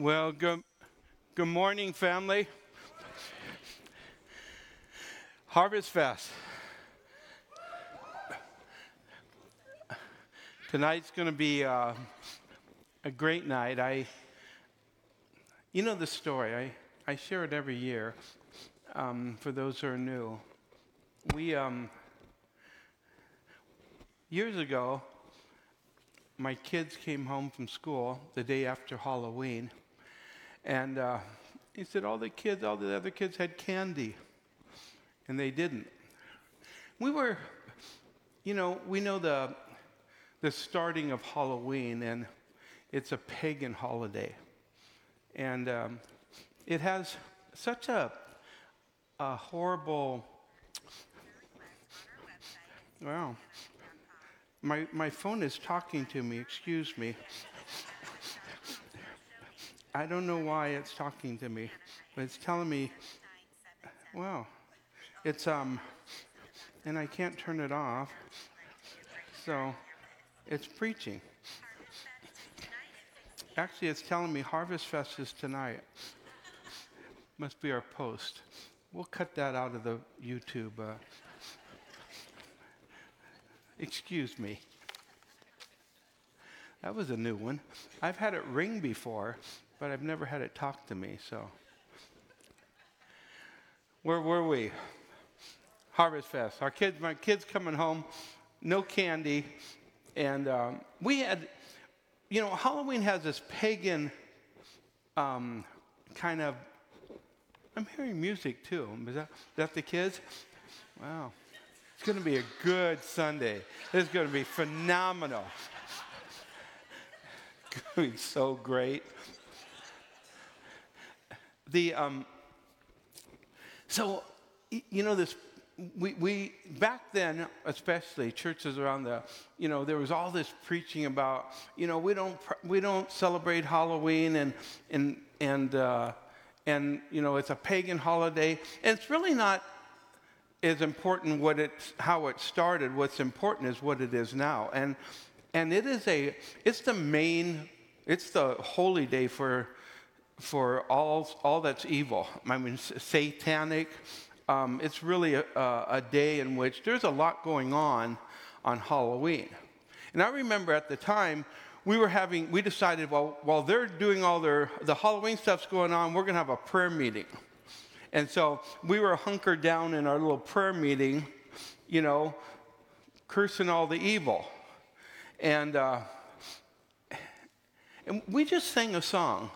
Well, good, good morning, family. Harvest Fest. Tonight's going to be uh, a great night. I, you know the story. I, I share it every year um, for those who are new. We, um, years ago, my kids came home from school the day after Halloween and uh, he said all the kids, all the other kids had candy, and they didn't. We were, you know, we know the, the starting of Halloween, and it's a pagan holiday. And um, it has such a, a horrible. Wow. My, my phone is talking to me, excuse me. I don't know why it's talking to me, but it's telling me, wow, it's, um, and I can't turn it off. So it's preaching. Actually, it's telling me Harvest Fest is tonight. Must be our post. We'll cut that out of the YouTube. Uh, excuse me. That was a new one. I've had it ring before, but I've never had it talk to me, so. Where were we? Harvest Fest. Our kids, my kids coming home, no candy, and um, we had, you know, Halloween has this pagan um, kind of. I'm hearing music too. Is that, is that the kids? Wow. It's going to be a good Sunday. It's going to be phenomenal. it's going to be so great. The, um, so, you know, this, we, we, back then, especially churches around the, you know, there was all this preaching about, you know, we don't, we don't celebrate Halloween and, and, and, uh, and, you know, it's a pagan holiday. And it's really not as important what it's, how it started. What's important is what it is now. And, and it is a, it's the main, it's the holy day for for all, all that's evil. I mean, satanic. Um, it's really a, a day in which there's a lot going on on Halloween. And I remember at the time, we were having, we decided, well, while they're doing all their, the Halloween stuff's going on, we're going to have a prayer meeting. And so we were hunkered down in our little prayer meeting, you know, cursing all the evil. And, uh, and we just sang a song.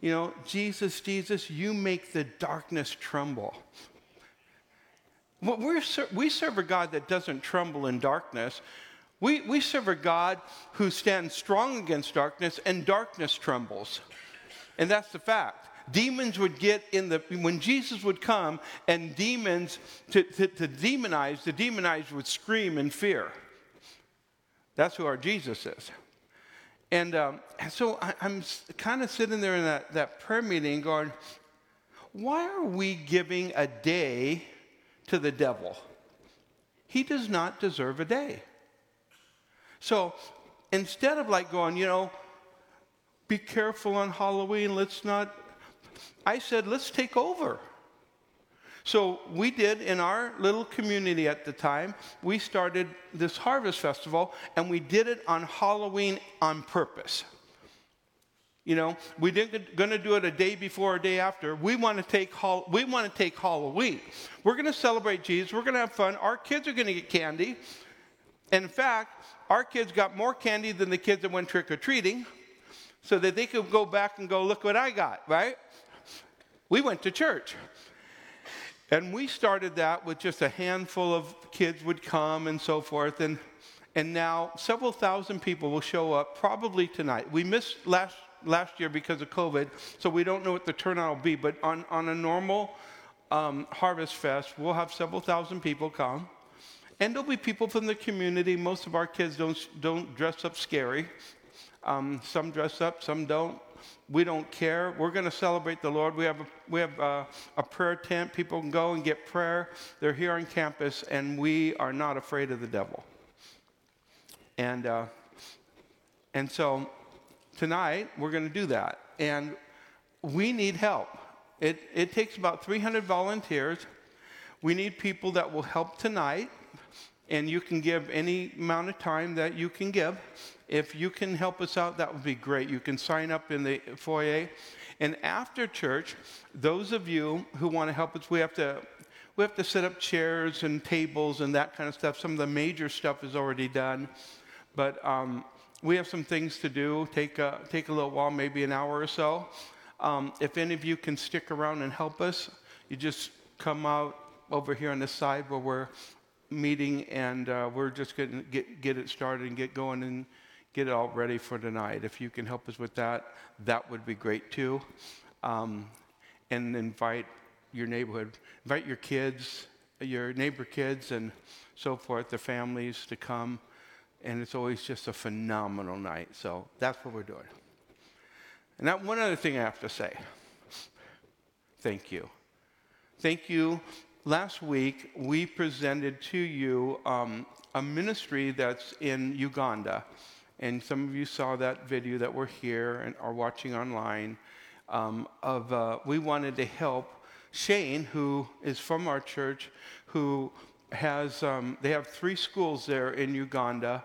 You know, Jesus, Jesus, you make the darkness tremble. We're, we serve a God that doesn't tremble in darkness. We, we serve a God who stands strong against darkness, and darkness trembles. And that's the fact. Demons would get in the, when Jesus would come and demons, to, to, to demonize, the demonized would scream in fear. That's who our Jesus is. And um, so I, am kind of sitting there in that, that prayer meeting going, why are we giving a day to the devil? He does not deserve a day. So instead of like going, you know, be careful on Halloween, let's not, I said, let's take over. So we did in our little community at the time, we started this harvest festival and we did it on Halloween on purpose. You know, we didn't going to do it a day before or a day after. We want to take we want to take Halloween. We're going to celebrate Jesus. We're going to have fun. Our kids are going to get candy. And in fact, our kids got more candy than the kids that went trick or treating, so that they could go back and go, "Look what I got!" Right? We went to church. And we started that with just a handful of kids would come and so forth. And, and now several thousand people will show up probably tonight. We missed last, last year because of COVID, so we don't know what the turnout will be. But on, on a normal um, Harvest Fest, we'll have several thousand people come. And there'll be people from the community. Most of our kids don't, don't dress up scary. Um, some dress up, some don't. We don't care. We're going to celebrate the Lord. We have, a, we have a, a, prayer tent. People can go and get prayer. They're here on campus, and we are not afraid of the devil. And, uh, and so tonight, we're going to do that. And we need help. It, it takes about 300 volunteers. We need people that will help tonight, and you can give any amount of time that you can give. If you can help us out, that would be great. You can sign up in the foyer. And after church, those of you who want to help us, we have to we have to set up chairs and tables and that kind of stuff. Some of the major stuff is already done, but um, we have some things to do. Take a, take a little while, maybe an hour or so. Um, if any of you can stick around and help us, you just come out over here on this side where we're meeting, and uh, we're just going to get, get it started and get going and get it all ready for tonight. If you can help us with that, that would be great too. Um, and invite your neighborhood, invite your kids, your neighbor kids, and so forth, the families to come. And it's always just a phenomenal night. So that's what we're doing. And that one other thing I have to say thank you. Thank you. Last week, we presented to you um, a ministry that's in Uganda. And some of you saw that video that we're here and are watching online. Um, of uh, we wanted to help Shane, who is from our church, who has um, they have three schools there in Uganda,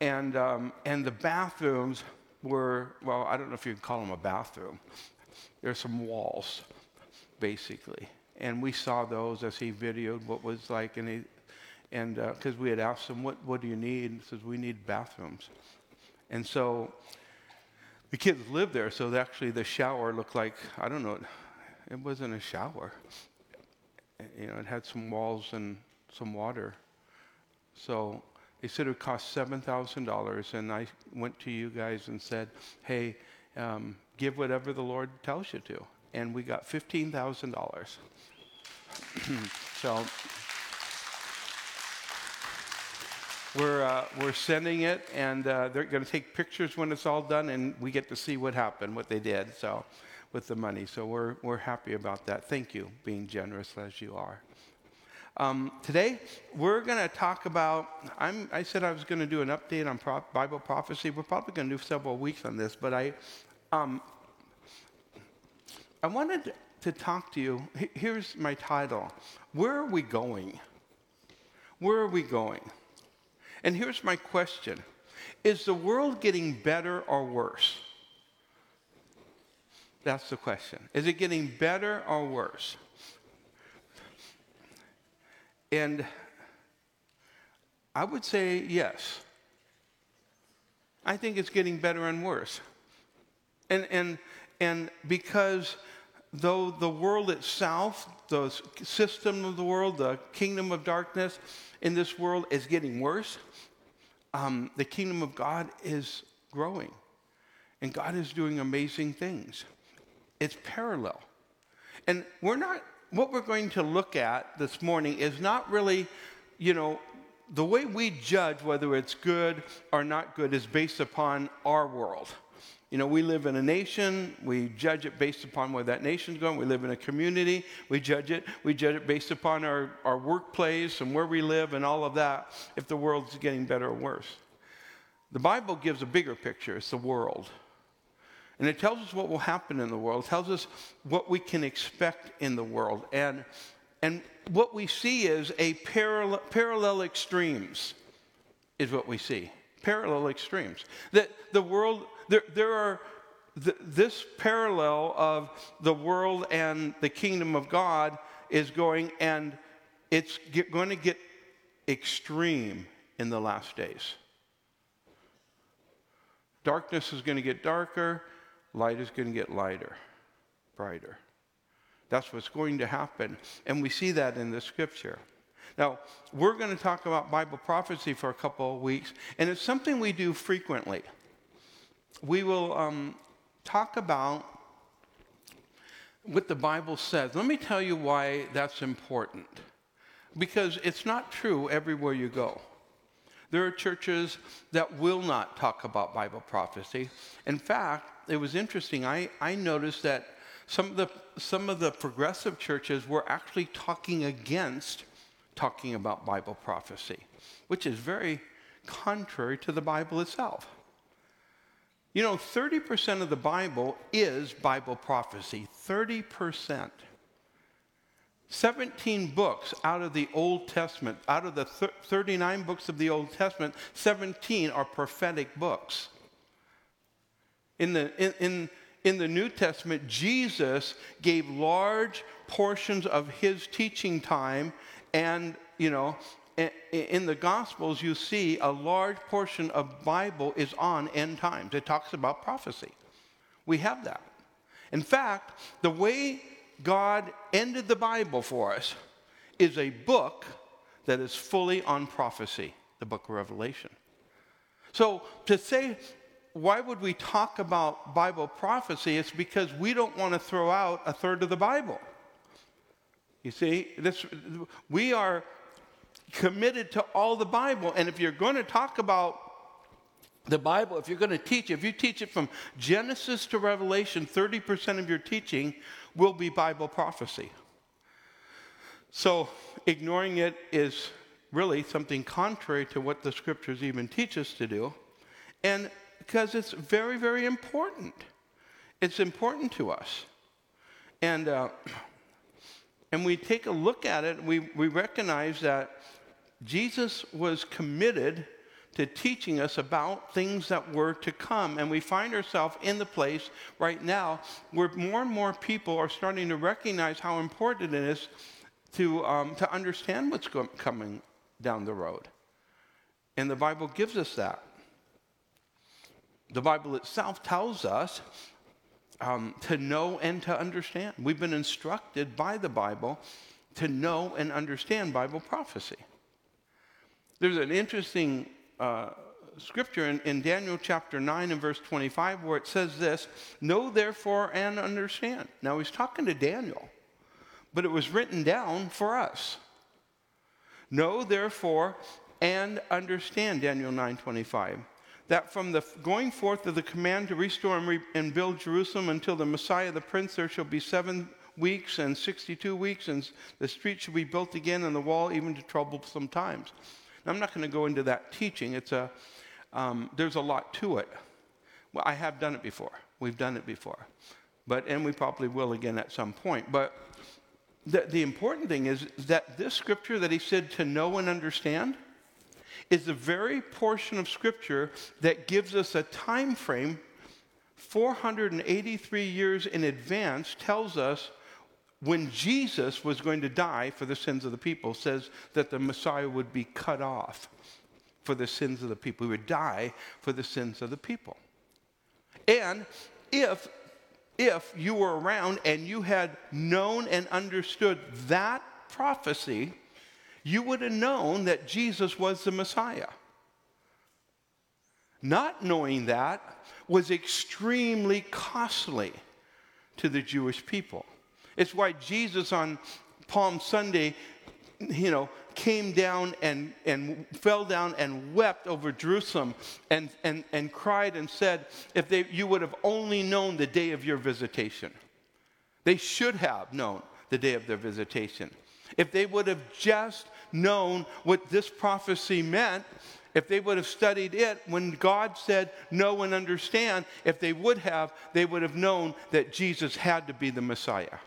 and um, and the bathrooms were well, I don't know if you can call them a bathroom. There's some walls, basically, and we saw those as he videoed what was like, and he, and because uh, we had asked him, "What what do you need?" He says, "We need bathrooms," and so the kids lived there, so actually the shower looked like I don't know it wasn't a shower. You know, it had some walls and some water. So they said it would cost $7,000. And I went to you guys and said, hey, um, give whatever the Lord tells you to. And we got $15,000. so we're, uh, we're sending it, and uh, they're going to take pictures when it's all done, and we get to see what happened, what they did. So with the money. So we're, we're happy about that. Thank you, being generous as you are. Um, today, we're going to talk about. I'm, I said I was going to do an update on Bible prophecy. We're probably going to do several weeks on this, but I, um, I wanted to talk to you. Here's my title Where are we going? Where are we going? And here's my question Is the world getting better or worse? That's the question. Is it getting better or worse? And I would say yes. I think it's getting better and worse. And, and, and because though the world itself, the system of the world, the kingdom of darkness in this world is getting worse, um, the kingdom of God is growing. And God is doing amazing things. It's parallel. And we're not, what we're going to look at this morning is not really, you know, the way we judge whether it's good or not good is based upon our world. You know, we live in a nation, we judge it based upon where that nation's going. We live in a community, we judge it. We judge it based upon our, our workplace and where we live and all of that, if the world's getting better or worse. The Bible gives a bigger picture, it's the world. And it tells us what will happen in the world, it tells us what we can expect in the world. And, and what we see is a parallel, parallel extremes, is what we see. Parallel extremes. That the world, there, there are th- this parallel of the world and the kingdom of God is going, and it's get, going to get extreme in the last days. Darkness is going to get darker light is going to get lighter, brighter. That's what's going to happen. And we see that in the scripture. Now, we're going to talk about Bible prophecy for a couple of weeks, and it's something we do frequently. We will um, talk about what the Bible says. Let me tell you why that's important. Because it's not true everywhere you go. There are churches that will not talk about Bible prophecy. In fact, it was interesting. I, I noticed that some of, the, some of the progressive churches were actually talking against talking about Bible prophecy, which is very contrary to the Bible itself. You know, 30% of the Bible is Bible prophecy. 30%. 17 books out of the Old Testament, out of the 39 books of the Old Testament, 17 are prophetic books. In the, in, in, in the New Testament, Jesus gave large portions of his teaching time and, you know, in the Gospels, you see a large portion of Bible is on end times. It talks about prophecy. We have that. In fact, the way God ended the Bible for us is a book that is fully on prophecy, the book of Revelation. So to say, why would we talk about Bible prophecy? It's because we don't want to throw out a third of the Bible. You see, this, we are committed to all the Bible. And if you're going to talk about the Bible, if you're going to teach, if you teach it from Genesis to Revelation, 30% of your teaching will be Bible prophecy. So ignoring it is really something contrary to what the scriptures even teach us to do. And because it's very, very important. It's important to us. And, uh, and we take a look at it, we, we recognize that Jesus was committed to teaching us about things that were to come. And we find ourselves in the place right now where more and more people are starting to recognize how important it is to, um, to understand what's go- coming down the road. And the Bible gives us that. The Bible itself tells us um, to know and to understand. We've been instructed by the Bible to know and understand Bible prophecy. There's an interesting uh, scripture in, in Daniel chapter 9 and verse 25 where it says this Know therefore and understand. Now he's talking to Daniel, but it was written down for us. Know therefore and understand, Daniel 9:25, that from the going forth of the command to restore and, re- and build Jerusalem until the Messiah, the Prince, there shall be seven weeks and 62 weeks, and the street shall be built again, and the wall even to troublesome times. I'm not going to go into that teaching. It's a, um, there's a lot to it. Well, I have done it before. We've done it before. But, and we probably will again at some point. But the, the important thing is that this scripture that he said to know and understand is the very portion of scripture that gives us a time frame 483 years in advance tells us when Jesus was going to die for the sins of the people, says that the Messiah would be cut off for the sins of the people. He would die for the sins of the people. And if if you were around and you had known and understood that prophecy, you would have known that Jesus was the Messiah. Not knowing that was extremely costly to the Jewish people. It's why Jesus on Palm Sunday, you know, came down and, and fell down and wept over Jerusalem and, and, and cried and said, If they, you would have only known the day of your visitation. They should have known the day of their visitation. If they would have just known what this prophecy meant, if they would have studied it when God said know and understand, if they would have, they would have known that Jesus had to be the Messiah.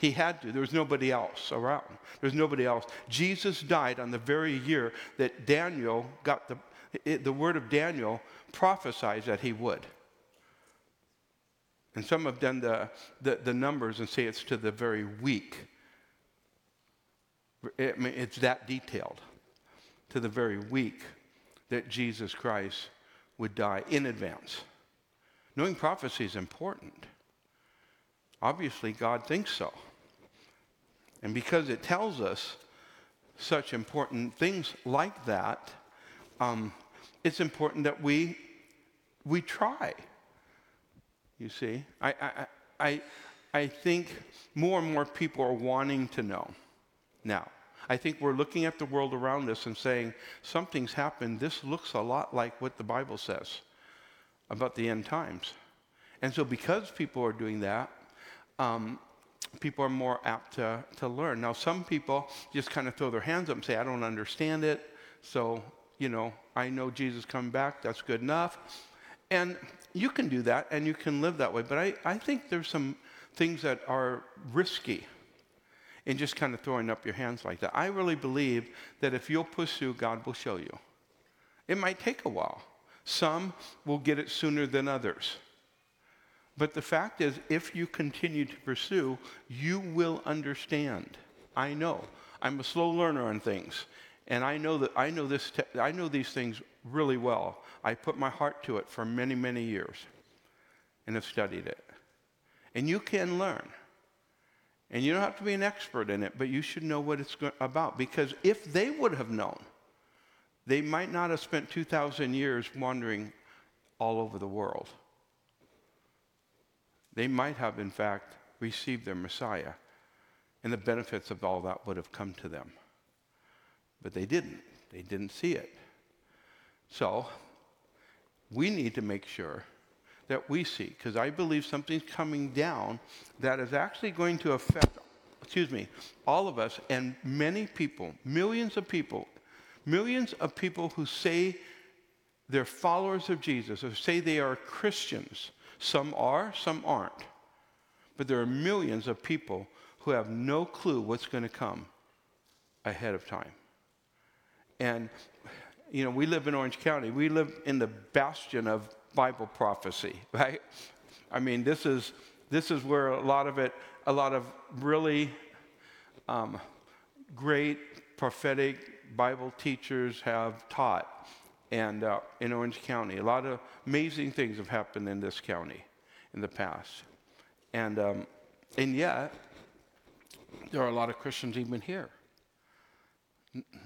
He had to. There was nobody else around. There's nobody else. Jesus died on the very year that Daniel got the, it, the word of Daniel prophesies that he would. And some have done the, the, the numbers and say it's to the very week. I mean, it's that detailed. To the very week that Jesus Christ would die in advance. Knowing prophecy is important. Obviously, God thinks so. And because it tells us such important things like that, um, it's important that we, we try. You see, I, I, I, I think more and more people are wanting to know now. I think we're looking at the world around us and saying, something's happened. This looks a lot like what the Bible says about the end times. And so, because people are doing that, um, people are more apt to, to learn. Now, some people just kind of throw their hands up and say, I don't understand it. So, you know, I know Jesus coming back. That's good enough. And you can do that and you can live that way. But I, I think there's some things that are risky in just kind of throwing up your hands like that. I really believe that if you'll pursue, God will show you. It might take a while. Some will get it sooner than others. But the fact is, if you continue to pursue, you will understand. I know. I'm a slow learner on things. And I know that I know this te- I know these things really well. I put my heart to it for many, many years and have studied it. And you can learn. And you don't have to be an expert in it, but you should know what it's about. Because if they would have known, they might not have spent 2,000 years wandering all over the world. They might have, in fact, received their Messiah, and the benefits of all that would have come to them. But they didn't. They didn't see it. So, we need to make sure that we see, because I believe something's coming down that is actually going to affect, excuse me, all of us and many people, millions of people, millions of people who say they're followers of Jesus or say they are Christians. Some are, some aren't. But there are millions of people who have no clue what's going to come ahead of time. And, you know, we live in Orange County. We live in the bastion of Bible prophecy, right? I mean, this is, this is where a lot of it, a lot of really um, great prophetic Bible teachers have taught. And uh, in Orange County, a lot of amazing things have happened in this county in the past. And, um, and yet, there are a lot of Christians even here.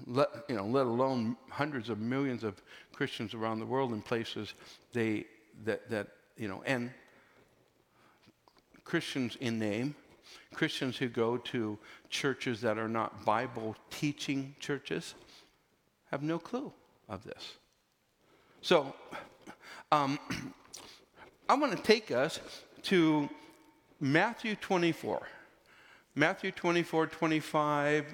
Let, you know, let alone hundreds of millions of Christians around the world in places they, that, that, you know, and Christians in name, Christians who go to churches that are not Bible teaching churches have no clue of this. So, um, I want to take us to Matthew 24. Matthew 24, 25,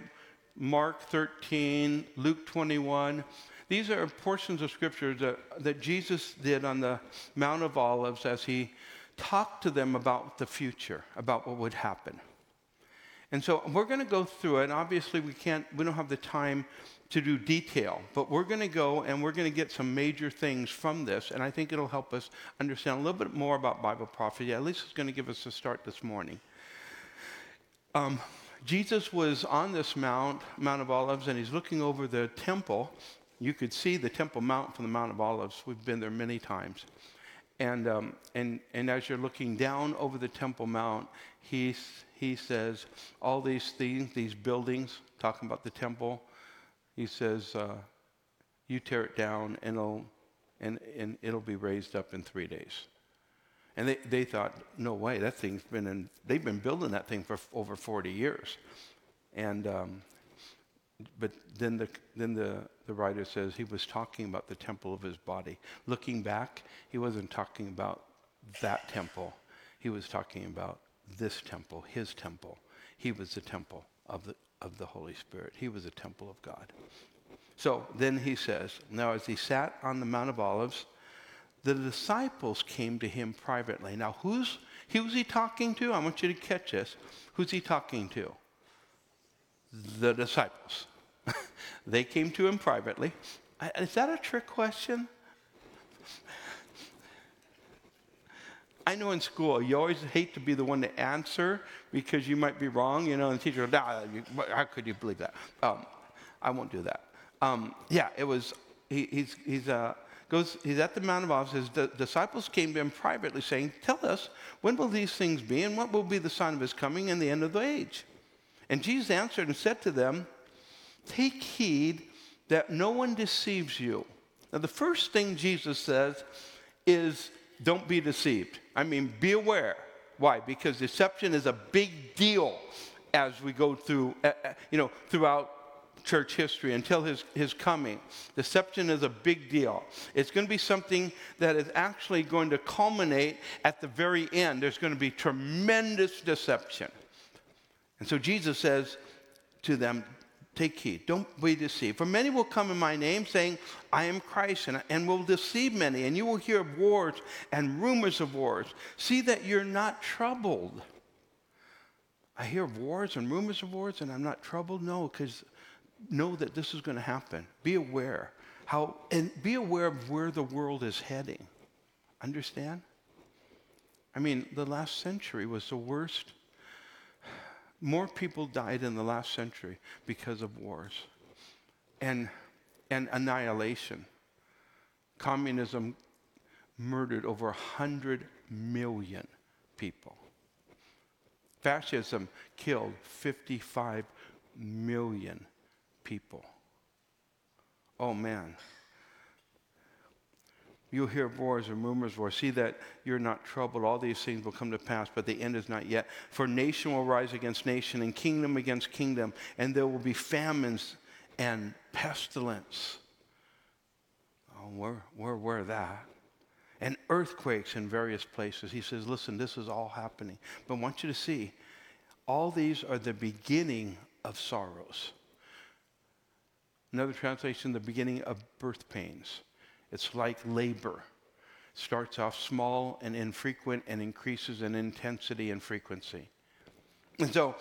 Mark 13, Luke 21. These are portions of scripture that, that Jesus did on the Mount of Olives as he talked to them about the future, about what would happen. And so we're going to go through it. Obviously, we can't, we don't have the time to do detail, but we're going to go and we're going to get some major things from this. And I think it'll help us understand a little bit more about Bible prophecy. At least it's going to give us a start this morning. Um, Jesus was on this mount, Mount of Olives, and he's looking over the temple you could see the Temple Mount from the Mount of Olives. We've been there many times. And, um, and, and as you're looking down over the Temple Mount, he, he says, all these things, these buildings, talking about the temple, he says, uh, you tear it down and it'll, and, and it'll be raised up in three days. And they, they thought, no way, that thing's been in, they've been building that thing for over 40 years. And, um, but then the, then the, the writer says he was talking about the temple of his body. Looking back, he wasn't talking about that temple. He was talking about this temple, his temple. He was the temple of the, of the Holy Spirit. He was the temple of God. So then he says, Now as he sat on the Mount of Olives, the disciples came to him privately. Now, who's, who's he talking to? I want you to catch this. Who's he talking to? The disciples. they came to him privately. Is that a trick question? I know in school you always hate to be the one to answer because you might be wrong, you know, and the teacher, nah, you, how could you believe that? Um, I won't do that. Um, yeah, it was, he, he's, he's, uh, goes, he's at the Mount of Olives. His d- disciples came to him privately saying, Tell us, when will these things be and what will be the sign of his coming and the end of the age? And Jesus answered and said to them, Take heed that no one deceives you. Now, the first thing Jesus says is don't be deceived. I mean, be aware. Why? Because deception is a big deal as we go through, uh, uh, you know, throughout church history until his, his coming. Deception is a big deal. It's going to be something that is actually going to culminate at the very end. There's going to be tremendous deception. And so Jesus says to them, take heed. Don't be deceived. For many will come in my name, saying, I am Christ, and, and will deceive many. And you will hear of wars and rumors of wars. See that you're not troubled. I hear of wars and rumors of wars, and I'm not troubled? No, because know that this is going to happen. Be aware. How, and be aware of where the world is heading. Understand? I mean, the last century was the worst. More people died in the last century because of wars and, and annihilation. Communism murdered over 100 million people. Fascism killed 55 million people. Oh man. You'll hear wars and rumors of wars. See that you're not troubled. All these things will come to pass, but the end is not yet. For nation will rise against nation, and kingdom against kingdom, and there will be famines and pestilence. Oh, we're, we're aware that. And earthquakes in various places. He says, listen, this is all happening. But I want you to see, all these are the beginning of sorrows. Another translation, the beginning of birth pains. It's like labor. Starts off small and infrequent and increases in intensity and frequency. And so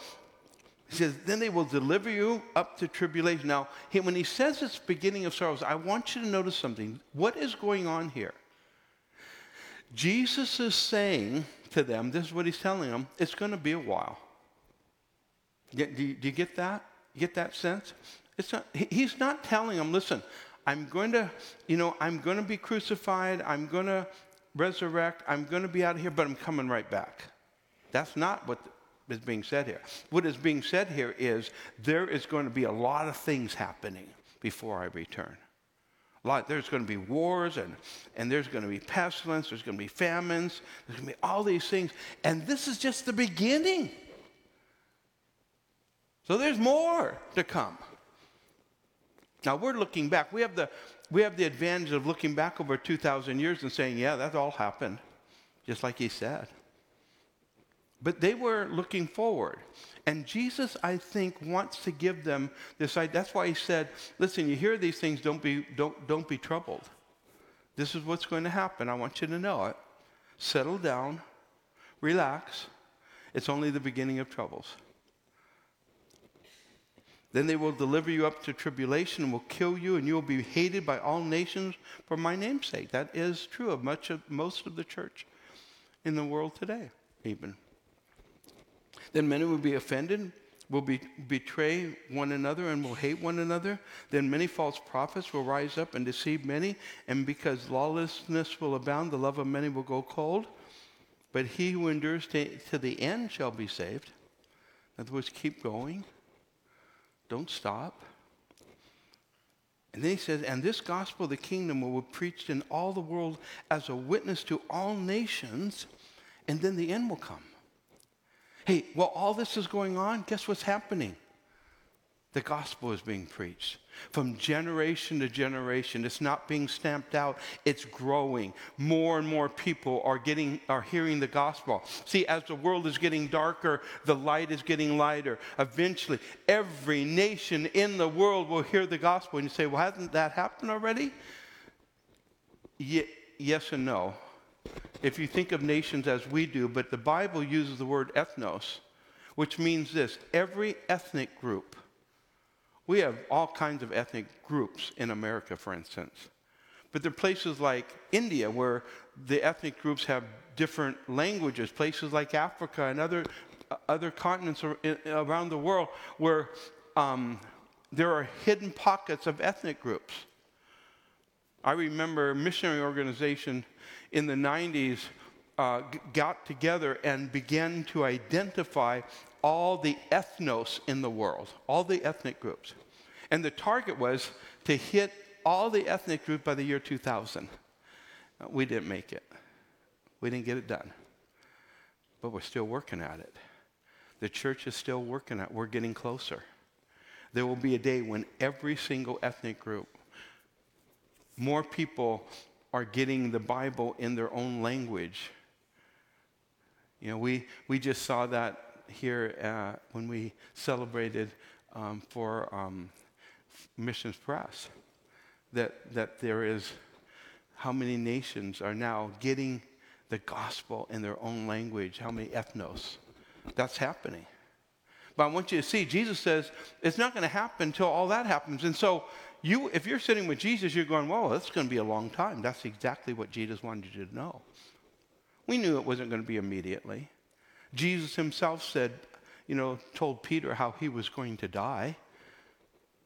he says, then they will deliver you up to tribulation. Now, he, when he says it's beginning of sorrows, I want you to notice something. What is going on here? Jesus is saying to them, this is what he's telling them, it's going to be a while. Do you, do you get that? Get that sense? Not, he's not telling them, listen, I'm going to, you know, I'm going to be crucified, I'm going to resurrect, I'm going to be out of here, but I'm coming right back. That's not what is being said here. What is being said here is there is going to be a lot of things happening before I return. A lot, there's going to be wars and, and there's going to be pestilence, there's going to be famines, there's going to be all these things. And this is just the beginning. So there's more to come. Now we're looking back. We have the, we have the advantage of looking back over 2,000 years and saying, yeah, that all happened, just like he said. But they were looking forward. And Jesus, I think, wants to give them this idea. That's why he said, listen, you hear these things, don't be, don't, don't be troubled. This is what's going to happen. I want you to know it. Settle down, relax. It's only the beginning of troubles. Then they will deliver you up to tribulation and will kill you, and you will be hated by all nations for my name's sake. That is true of much of most of the church in the world today, even. Then many will be offended, will be, betray one another, and will hate one another. Then many false prophets will rise up and deceive many, and because lawlessness will abound, the love of many will go cold. But he who endures to, to the end shall be saved. In other words, keep going. Don't stop. And then he says, and this gospel of the kingdom will be preached in all the world as a witness to all nations, and then the end will come. Hey, while all this is going on, guess what's happening? The gospel is being preached from generation to generation. It's not being stamped out, it's growing. More and more people are getting are hearing the gospel. See, as the world is getting darker, the light is getting lighter. Eventually, every nation in the world will hear the gospel. And you say, Well, hasn't that happened already? Ye- yes and no. If you think of nations as we do, but the Bible uses the word ethnos, which means this every ethnic group we have all kinds of ethnic groups in America, for instance. But there are places like India where the ethnic groups have different languages, places like Africa and other, uh, other continents around the world where um, there are hidden pockets of ethnic groups. I remember a missionary organization in the 90s uh, got together and began to identify all the ethnos in the world, all the ethnic groups. And the target was to hit all the ethnic groups by the year 2000. Uh, we didn't make it. We didn't get it done. But we're still working at it. The church is still working at it. We're getting closer. There will be a day when every single ethnic group, more people are getting the Bible in their own language. You know, we, we just saw that here uh, when we celebrated um, for um, Missions Press that, that there is how many nations are now getting the gospel in their own language, how many ethnos. That's happening. But I want you to see, Jesus says it's not going to happen until all that happens. And so, you, if you're sitting with Jesus, you're going, well, that's going to be a long time. That's exactly what Jesus wanted you to know. We knew it wasn't going to be immediately. Jesus himself said, you know, told Peter how he was going to die.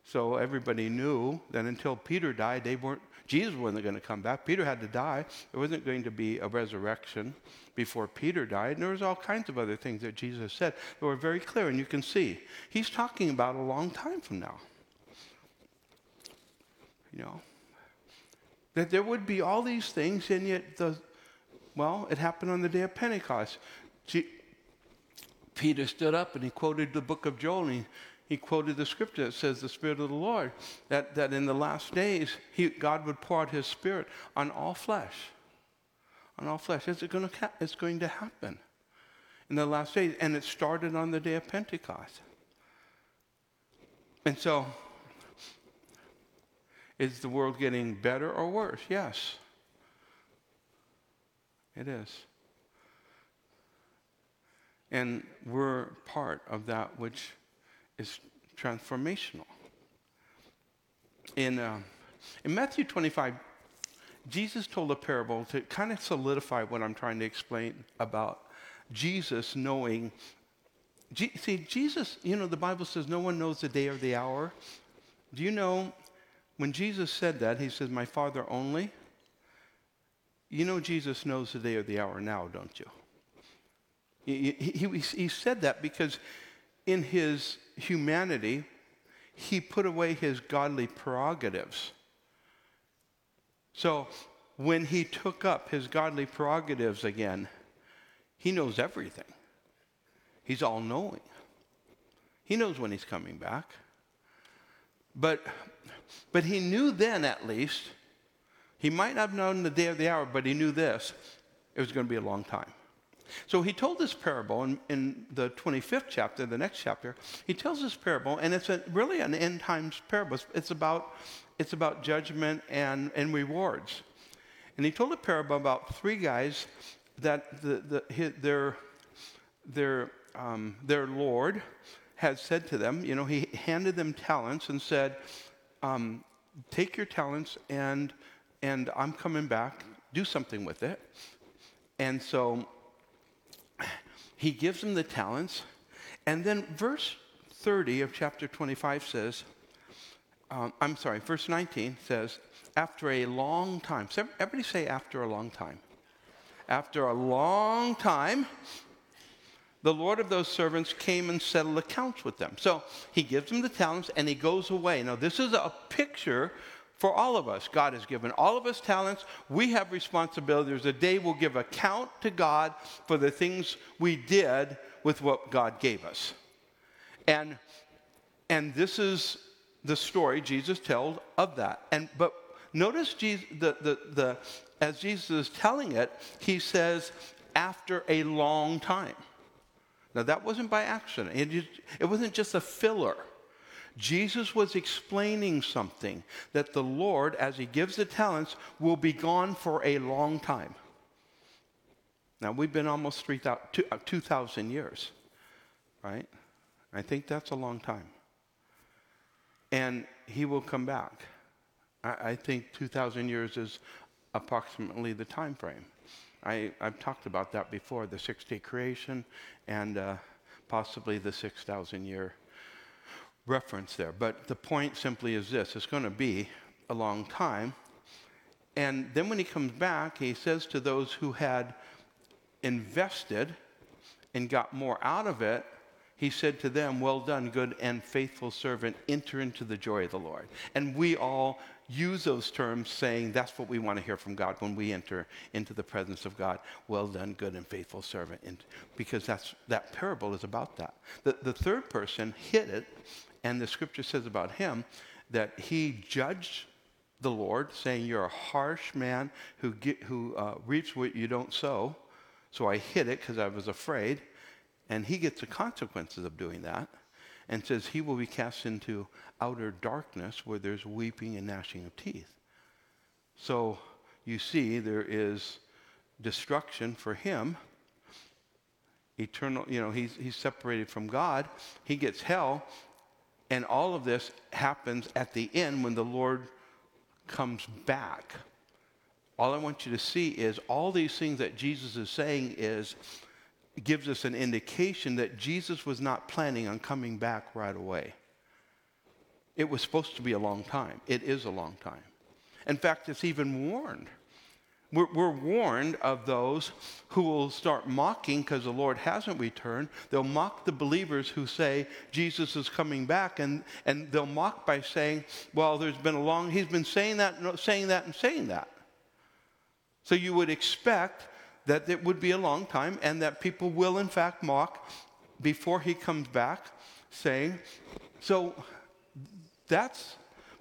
So everybody knew that until Peter died, they weren't, Jesus wasn't going to come back. Peter had to die. There wasn't going to be a resurrection before Peter died. And there was all kinds of other things that Jesus said that were very clear. And you can see, he's talking about a long time from now. You know, that there would be all these things, and yet the, well, it happened on the day of Pentecost. Peter stood up and he quoted the book of Joel, he he quoted the scripture that says, The Spirit of the Lord, that, that in the last days, he, God would pour out his Spirit on all flesh. On all flesh. It's going, to, it's going to happen in the last days. And it started on the day of Pentecost. And so, is the world getting better or worse? Yes. It is. And we're part of that which is transformational. In, uh, in Matthew 25, Jesus told a parable to kind of solidify what I'm trying to explain about Jesus knowing. see, Jesus, you know, the Bible says no one knows the day or the hour. Do you know when Jesus said that, he says, My Father only? You know, Jesus knows the day or the hour now, don't you? He, he, he, said that because in his humanity, he put away his godly prerogatives. So when he took up his godly prerogatives again, he knows everything. He's all knowing. He knows when he's coming back. But, but he knew then, at least, he might not have known the day or the hour, but he knew this it was going to be a long time. So he told this parable in, in, the 25th chapter, the next chapter. He tells this parable, and it's a, really an end times parable. It's about, it's about judgment and, and rewards. And he told a parable about three guys that the, the, his, their, their, um, their Lord had said to them, you know, he handed them talents and said, um, Take your talents and, and I'm coming back, do something with it. And so he gives them the talents. And then verse 30 of chapter 25 says, um, I'm sorry, verse 19 says, after a long time. Everybody say, after a long time. After a long time, the Lord of those servants came and settled accounts with them. So he gives them the talents and he goes away. Now, this is a picture for all of us. God has given all of us talents. We have responsibility. There's a day we'll give account to God for the things we did with what God gave us. And, and this is the story Jesus told of that. And, but notice Jesus, the, the, the, as Jesus is telling it, he says, after a long time. Now, that wasn't by accident, it, it wasn't just a filler. Jesus was explaining something that the Lord, as He gives the talents, will be gone for a long time. Now, we've been almost 2,000 uh, years, right? I think that's a long time. And He will come back. I, I think 2,000 years is approximately the time frame. I, have talked about that before the six day creation and uh, possibly the 6,000 year reference there. But the point simply is this it's going to be a long time. And then when he comes back, he says to those who had invested and got more out of it, he said to them, Well done, good and faithful servant, enter into the joy of the Lord. And we all use those terms saying that's what we want to hear from God when we enter into the presence of God. Well done, good and faithful servant. And because that's, that parable is about that. The, the third person hit it and the scripture says about him that he judged the Lord, saying, You're a harsh man who, get, who uh, reaps what you don't sow. So I hid it because I was afraid. And he gets the consequences of doing that. and says he will be cast into outer darkness where there's weeping and gnashing of teeth. So you see, there is destruction for him. Eternal, you know, he's, he's separated from God. He gets hell. And all of this happens at the end when the Lord comes back. All I want you to see is all these things that Jesus is saying is gives us an indication that Jesus was not planning on coming back right away. It was supposed to be a long time. It is a long time. In fact, it's even warned. We're, we're warned of those who will start mocking because the Lord hasn't returned. They'll mock the believers who say Jesus is coming back, and, and they'll mock by saying, Well, there's been a long, he's been saying that, saying that, and saying that. So you would expect that it would be a long time and that people will, in fact, mock before he comes back, saying, so that's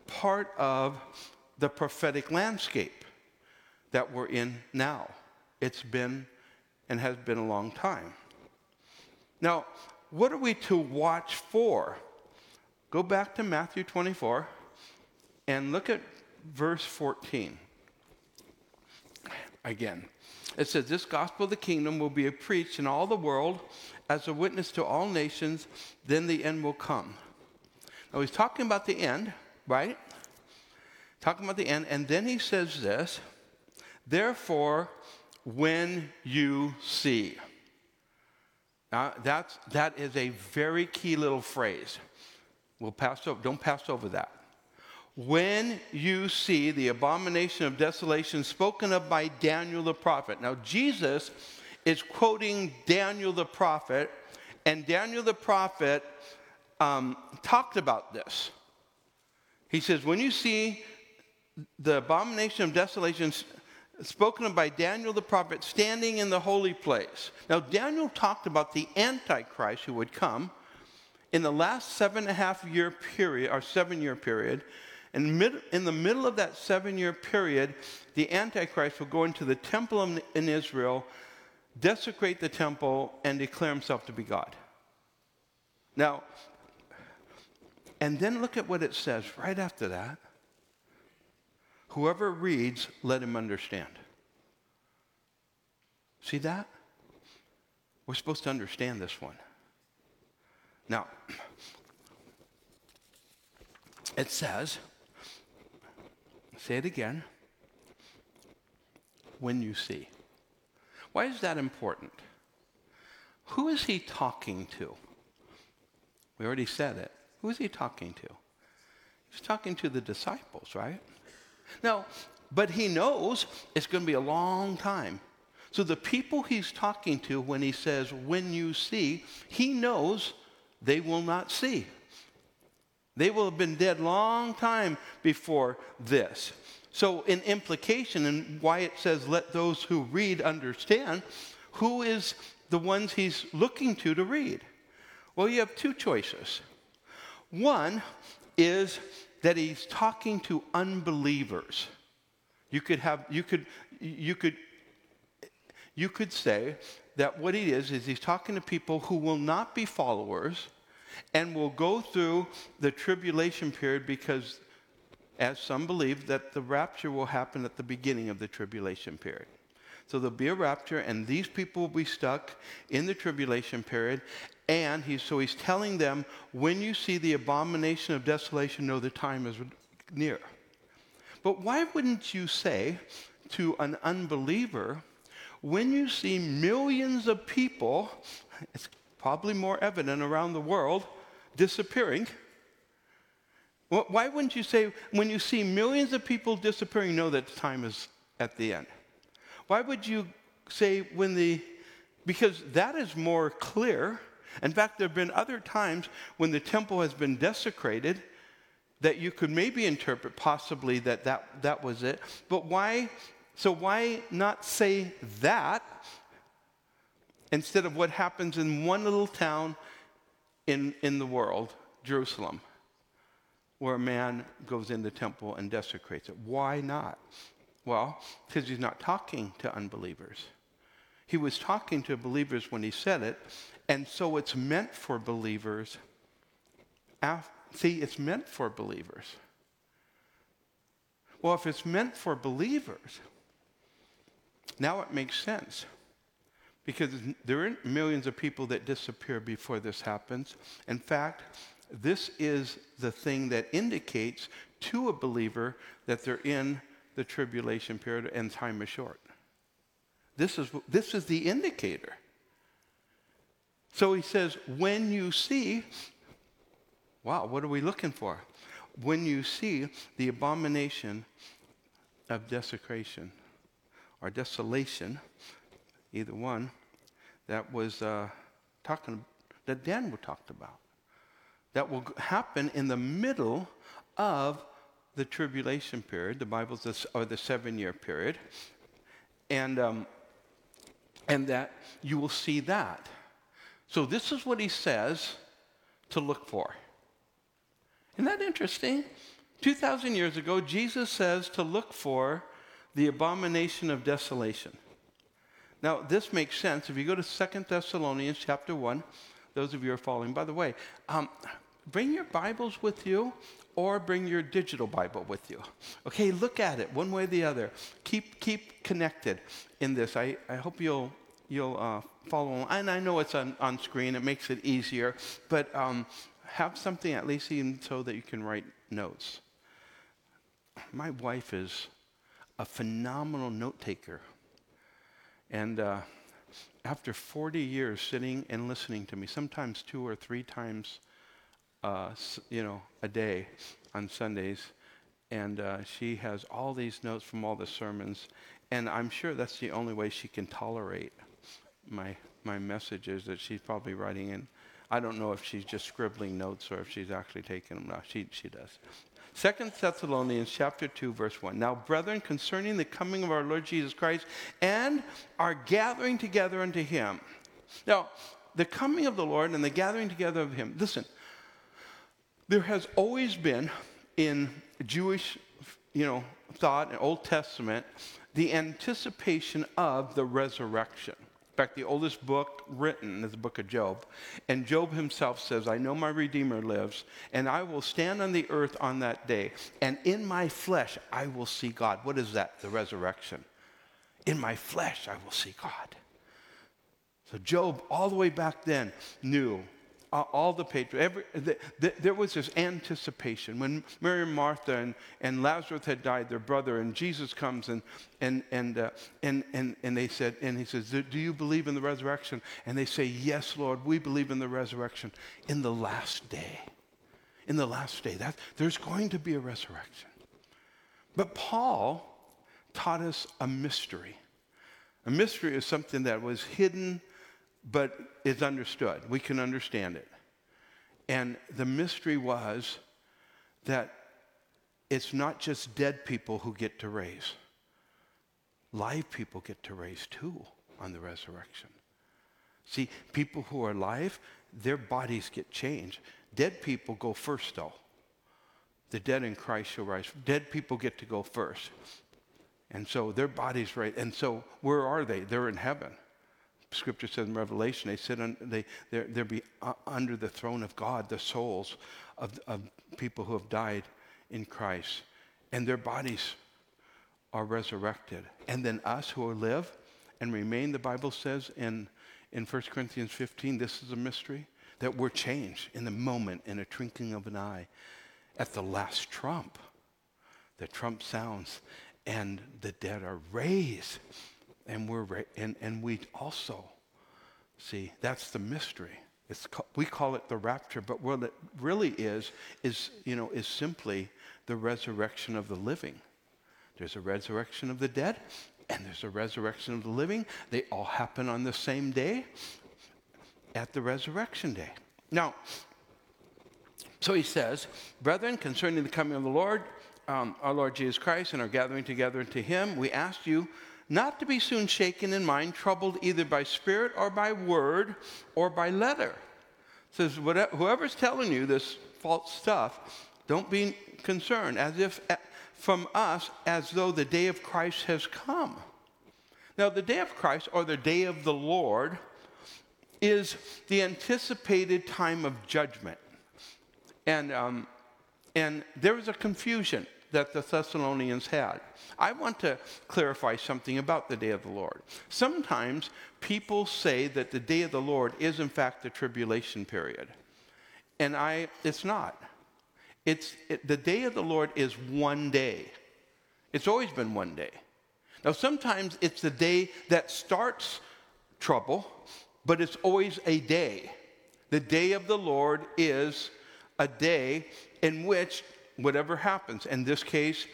part of the prophetic landscape that we're in now. It's been and has been a long time. Now, what are we to watch for? Go back to Matthew 24 and look at verse 14 again. It says, This gospel of the kingdom will be preached in all the world as a witness to all nations, then the end will come. Now he's talking about the end, right? Talking about the end, and then he says this Therefore, when you see. Now, that's, that is a very key little phrase. We'll pass over, don't pass over that when you see the abomination of desolation spoken of by Daniel the prophet. Now, Jesus is quoting Daniel the prophet, and Daniel the prophet um, talked about this. He says, When you see the abomination of desolation spoken of by Daniel the prophet standing in the holy place. Now, Daniel talked about the Antichrist who would come in the last seven and a half year period, or seven year period and mid, in the middle of that seven year period, the Antichrist will go into the temple in Israel, desecrate the temple, and declare himself to be God. Now, and then look at what it says right after that. Whoever reads, let him understand. See that? We're supposed to understand this one. Now, it says, Say it again. When you see. Why is that important? Who is he talking to? We already said it. Who is he talking to? He's talking to the disciples, right? Now, but he knows it's going to be a long time. So the people he's talking to when he says, when you see, he knows they will not see. They will have been dead long time before this. So, in implication, and why it says, let those who read understand, who is the ones he's looking to to read? Well, you have two choices. One is that he's talking to unbelievers. You could have, you could, you could, you could say that what he is, is he's talking to people who will not be followers and will go through the tribulation period because, as some believe, that the rapture will happen at the beginning of the tribulation period. So there'll be a rapture, and these people will be stuck in the tribulation period. And so he's telling them, when you see the abomination of desolation, know the time is near. But why wouldn't you say to an unbeliever, when you see millions of people, it's probably more evident around the world, disappearing. Why wouldn't you say, when you see millions of people disappearing, know that time is at the end? Why would you say, when the, because that is more clear. In fact, there have been other times when the temple has been desecrated that you could maybe interpret possibly that that, that was it. But why, so why not say that instead of what happens in one little town in, in the world, Jerusalem, where a man goes in the temple and desecrates it. Why not? Well, because he's not talking to unbelievers. He was talking to believers when he said it, and so it's meant for believers see, it's meant for believers. Well, if it's meant for believers, now it makes sense. Because there aren't millions of people that disappear before this happens. In fact, this is the thing that indicates to a believer that they're in the tribulation period and time is short. This is, this is the indicator. So he says, when you see, wow, what are we looking for? When you see the abomination of desecration or desolation, either one, that was uh, talking, that Daniel talked about. That will happen in the middle of the tribulation period. The Bible's this, or the seven year period. And, um, and that you will see that. So, this is what he says to look for. Isn't that interesting? 2,000 years ago, Jesus says to look for the abomination of desolation. Now, this makes sense. If you go to Second Thessalonians chapter 1, those of you who are following, by the way, um, bring your Bibles with you or bring your digital Bible with you. Okay, look at it one way or the other. Keep, keep connected in this. I, I hope you'll, you'll uh, follow along. And I know it's on, on screen, it makes it easier, but um, have something at least even so that you can write notes. My wife is a phenomenal note taker. And uh, after 40 years sitting and listening to me, sometimes two or three times uh, you know, a day on Sundays. And uh, she has all these notes from all the sermons. And I'm sure that's the only way she can tolerate my, my message is that she's probably writing in. I don't know if she's just scribbling notes or if she's actually taking them. No, she, she does. Second Thessalonians chapter 2 verse 1. Now brethren concerning the coming of our Lord Jesus Christ and our gathering together unto him. Now, the coming of the Lord and the gathering together of him. Listen, there has always been in Jewish, you know, thought and Old Testament the anticipation of the resurrection. In fact, the oldest book written is the book of Job. And Job himself says, I know my Redeemer lives, and I will stand on the earth on that day, and in my flesh I will see God. What is that? The resurrection. In my flesh I will see God. So Job, all the way back then, knew all the patriarchs, every, the, the, there was this anticipation. When Mary and Martha and, and Lazarus had died, their brother, and Jesus comes and, and, and, uh, and, and, and they said, and he says, Do you believe in the resurrection? And they say, Yes, Lord, we believe in the resurrection in the last day. In the last day. That, there's going to be a resurrection. But Paul taught us a mystery. A mystery is something that was hidden but it's understood. We can understand it. And the mystery was that it's not just dead people who get to raise, live people get to raise too on the resurrection. See, people who are alive, their bodies get changed. Dead people go first, though. The dead in Christ shall rise. Dead people get to go first. And so their bodies right. And so where are they? They're in heaven. Scripture says in Revelation, they sit on, they, they're, they're be uh, under the throne of God, the souls of, of people who have died in Christ. And their bodies are resurrected. And then us who live and remain, the Bible says in, in 1 Corinthians 15, this is a mystery, that we're changed in the moment, in a twinkling of an eye. At the last trump, the trump sounds, and the dead are raised and we're and, and we also see that's the mystery. It's we call it the rapture but what it really is is you know is simply the resurrection of the living. There's a resurrection of the dead and there's a resurrection of the living. They all happen on the same day at the resurrection day. Now so he says brethren concerning the coming of the lord um, our lord jesus christ and our gathering together to him we ask you not to be soon shaken in mind, troubled either by spirit or by word or by letter. It says, whoever's telling you this false stuff, don't be concerned, as if from us, as though the day of Christ has come. Now, the day of Christ or the day of the Lord is the anticipated time of judgment. And, um, and there was a confusion that the Thessalonians had. I want to clarify something about the day of the Lord. Sometimes people say that the day of the Lord is, in fact, the tribulation period. And I, it's not. It's, it, the day of the Lord is one day. It's always been one day. Now, sometimes it's the day that starts trouble, but it's always a day. The day of the Lord is a day in which whatever happens, in this case,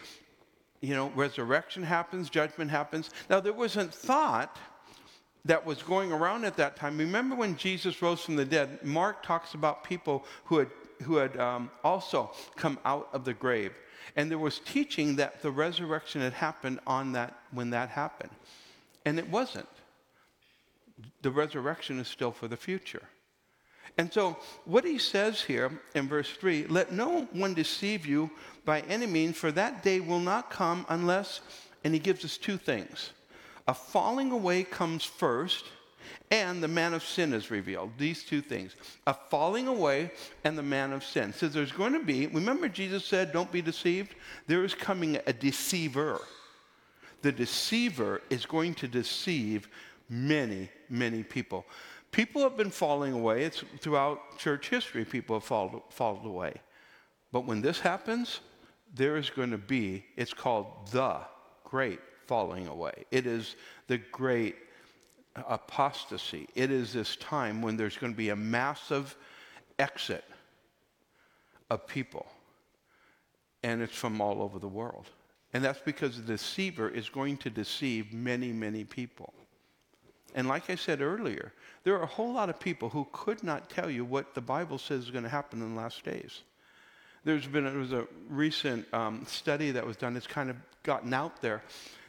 you know, resurrection happens, judgment happens. Now, there wasn't thought that was going around at that time. Remember when Jesus rose from the dead? Mark talks about people who had, who had um, also come out of the grave. And there was teaching that the resurrection had happened on that when that happened. And it wasn't. The resurrection is still for the future. And so, what he says here in verse 3 let no one deceive you by any means, for that day will not come unless, and he gives us two things a falling away comes first, and the man of sin is revealed. These two things a falling away and the man of sin. So there's going to be, remember Jesus said, don't be deceived? There is coming a deceiver. The deceiver is going to deceive many, many people. People have been falling away. It's throughout church history, people have fallen, fallen away. But when this happens, there is going to be, it's called the great falling away. It is the great apostasy. It is this time when there's going to be a massive exit of people. And it's from all over the world. And that's because the deceiver is going to deceive many, many people. And like I said earlier, there are a whole lot of people who could not tell you what the Bible says is going to happen in the last days. There's been there was a recent um, study that was done. It's kind of gotten out there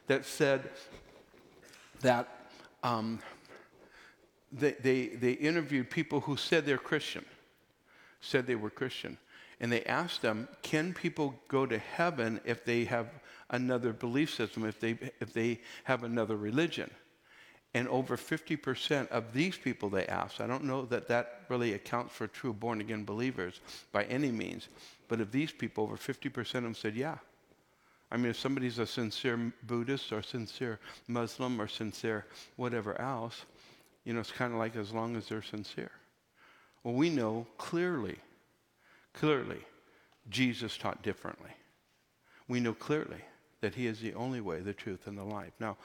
that said that um, they, they, they interviewed people who said they're Christian, said they were Christian, and they asked them, "Can people go to heaven if they have another belief system? If they if they have another religion?" And over 50% of these people they asked, I don't know that that really accounts for true born again believers by any means, but of these people, over 50% of them said, yeah. I mean, if somebody's a sincere Buddhist or sincere Muslim or sincere whatever else, you know, it's kind of like as long as they're sincere. Well, we know clearly, clearly, Jesus taught differently. We know clearly that he is the only way, the truth, and the life. Now,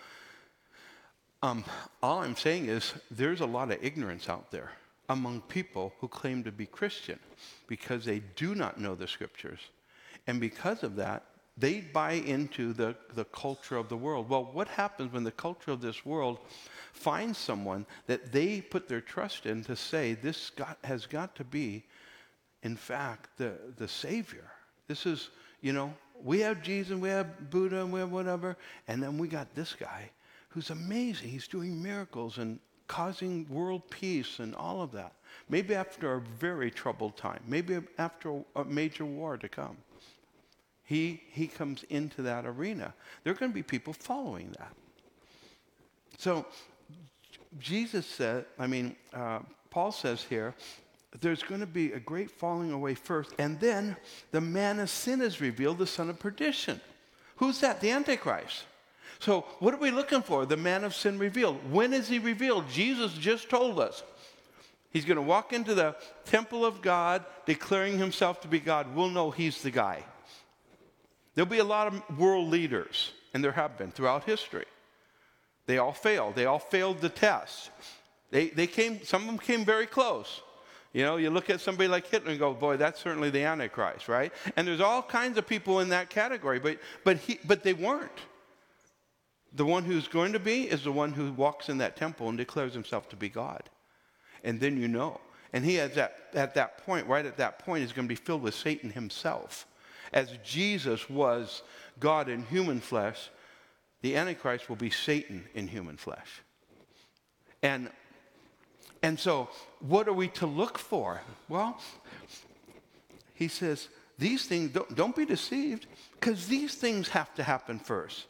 um, all I'm saying is there's a lot of ignorance out there among people who claim to be Christian because they do not know the scriptures. And because of that, they buy into the, the culture of the world. Well, what happens when the culture of this world finds someone that they put their trust in to say, this got, has got to be, in fact, the, the Savior? This is, you know, we have Jesus, we have Buddha, and we have whatever, and then we got this guy who's amazing. He's doing miracles and causing world peace and all of that. Maybe after a very troubled time, maybe after a major war to come. He, he comes into that arena. There are going to be people following that. So Jesus said, I mean, uh, Paul says here, there's going to be a great falling away first, and then the man of sin is revealed, the son of perdition. Who's that? The Antichrist. So, what are we looking for? The man of sin revealed. When is he revealed? Jesus just told us. He's going to walk into the temple of God, declaring himself to be God. We'll know he's the guy. There'll be a lot of world leaders, and there have been throughout history. They all failed. They all failed the test. They, they came, some of them came very close. You know, you look at somebody like Hitler and go, boy, that's certainly the Antichrist, right? And there's all kinds of people in that category, but, but, he, but they weren't. The one who's going to be is the one who walks in that temple and declares himself to be God. And then you know. And he has that, at that point, right at that point, is going to be filled with Satan himself. As Jesus was God in human flesh, the Antichrist will be Satan in human flesh. And, and so, what are we to look for? Well, he says, these things, don't, don't be deceived, because these things have to happen first.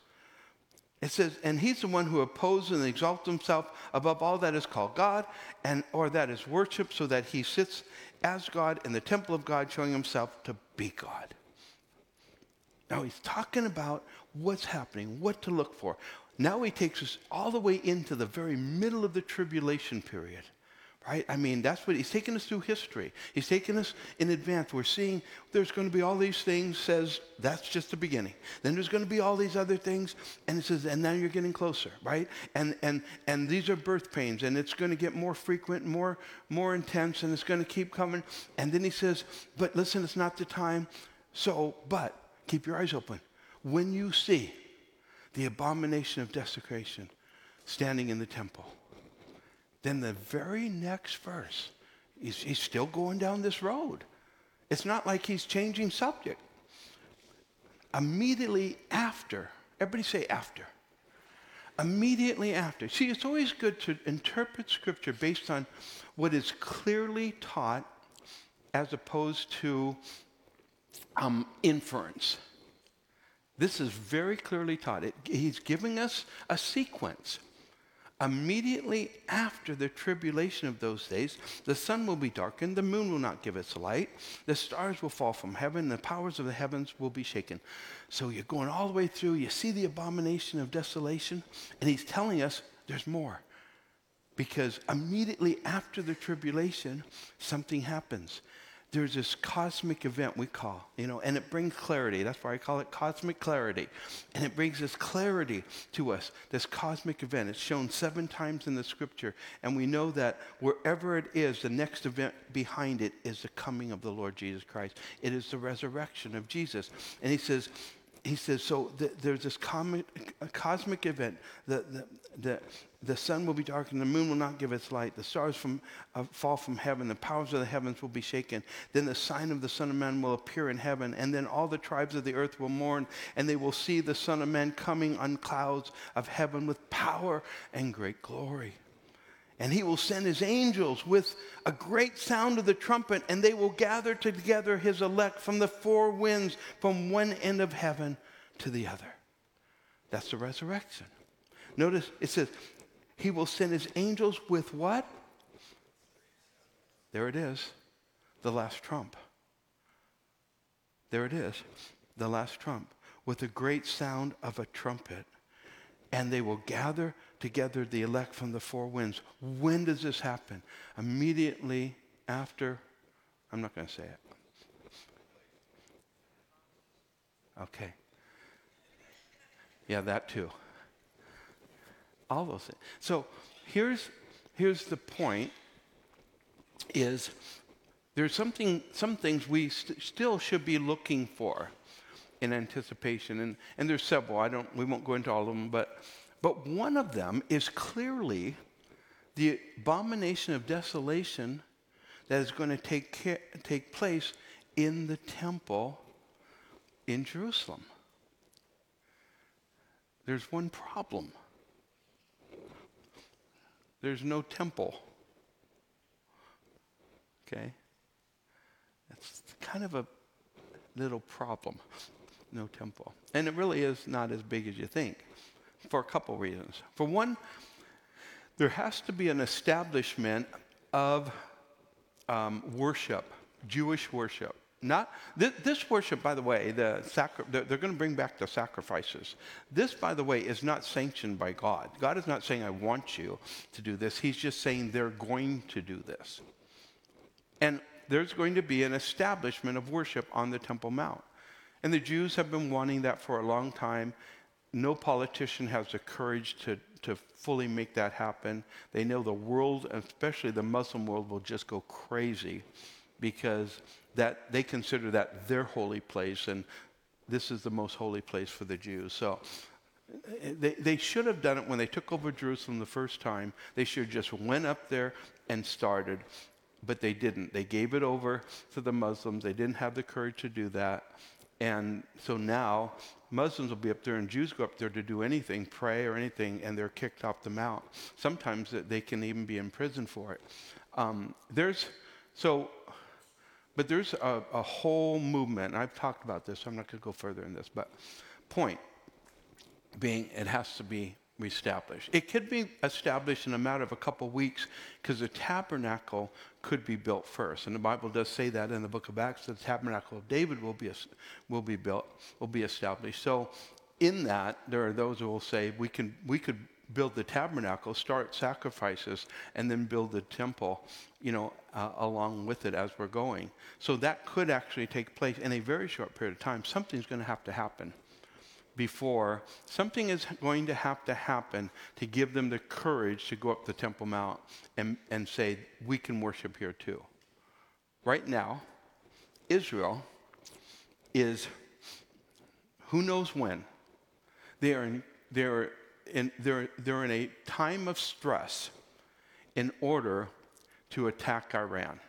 It says, and he's the one who opposes and exalts himself above all that is called God and or that is worship, so that he sits as God in the temple of God, showing himself to be God. Now he's talking about what's happening, what to look for. Now he takes us all the way into the very middle of the tribulation period right? I mean, that's what he's taking us through history. He's taking us in advance. We're seeing there's going to be all these things, says that's just the beginning. Then there's going to be all these other things, and it says, and now you're getting closer, right? And and and these are birth pains, and it's going to get more frequent, more more intense, and it's going to keep coming. And then he says, but listen, it's not the time. So, but keep your eyes open. When you see the abomination of desecration standing in the temple then the very next verse, he's, he's still going down this road. It's not like he's changing subject. Immediately after, everybody say after. Immediately after. See, it's always good to interpret Scripture based on what is clearly taught as opposed to um, inference. This is very clearly taught. It, he's giving us a sequence. Immediately after the tribulation of those days, the sun will be darkened, the moon will not give its light, the stars will fall from heaven, the powers of the heavens will be shaken. So you're going all the way through, you see the abomination of desolation, and he's telling us there's more. Because immediately after the tribulation, something happens there's this cosmic event we call, you know, and it brings clarity. That's why I call it cosmic clarity. And it brings this clarity to us, this cosmic event. It's shown seven times in the scripture. And we know that wherever it is, the next event behind it is the coming of the Lord Jesus Christ. It is the resurrection of Jesus. And he says, he says, so the, there's this comic, cosmic event. The, the, the, the sun will be darkened, the moon will not give its light, the stars from, uh, fall from heaven, the powers of the heavens will be shaken. Then the sign of the Son of Man will appear in heaven, and then all the tribes of the earth will mourn, and they will see the Son of Man coming on clouds of heaven with power and great glory. And he will send his angels with a great sound of the trumpet, and they will gather together his elect from the four winds, from one end of heaven to the other. That's the resurrection. Notice it says, He will send His angels with what? There it is, the last trump. There it is, the last trump, with a great sound of a trumpet. And they will gather together the elect from the four winds. When does this happen? Immediately after, I'm not going to say it. Okay. Yeah, that too. All those things. So here's, here's the point is there's something, some things we st- still should be looking for in anticipation. And, and there's several. I don't, we won't go into all of them, but, but one of them is clearly the abomination of desolation that is going to take, care, take place in the temple in Jerusalem. There's one problem there's no temple. Okay? That's kind of a little problem. No temple. And it really is not as big as you think for a couple reasons. For one, there has to be an establishment of um, worship, Jewish worship. Not th- this worship, by the way, the sacri- they're, they're going to bring back the sacrifices. This, by the way, is not sanctioned by God. God is not saying, "I want you to do this." He's just saying they're going to do this, and there's going to be an establishment of worship on the Temple Mount, and the Jews have been wanting that for a long time. No politician has the courage to to fully make that happen. They know the world, especially the Muslim world, will just go crazy because that they consider that their holy place, and this is the most holy place for the Jews. So they, they should have done it when they took over Jerusalem the first time. They should have just went up there and started, but they didn't. They gave it over to the Muslims. They didn't have the courage to do that. And so now Muslims will be up there and Jews go up there to do anything, pray or anything, and they're kicked off the mount. Sometimes they can even be in prison for it. Um, there's so but there's a, a whole movement, and I've talked about this, so I'm not going to go further in this, but point. being, it has to be reestablished. It could be established in a matter of a couple of weeks because the tabernacle could be built first. And the Bible does say that in the book of Acts, the tabernacle of David will be, will be built, will be established. So in that, there are those who will say we, can, we could build the tabernacle, start sacrifices, and then build the temple, you know, uh, along with it as we're going. So that could actually take place in a very short period of time. Something's going to have to happen before, something is going to have to happen to give them the courage to go up the Temple Mount and, and say, we can worship here too. Right now, Israel is, who knows when, they are in, they're, in, they're, they're in a time of stress in order to attack Iran.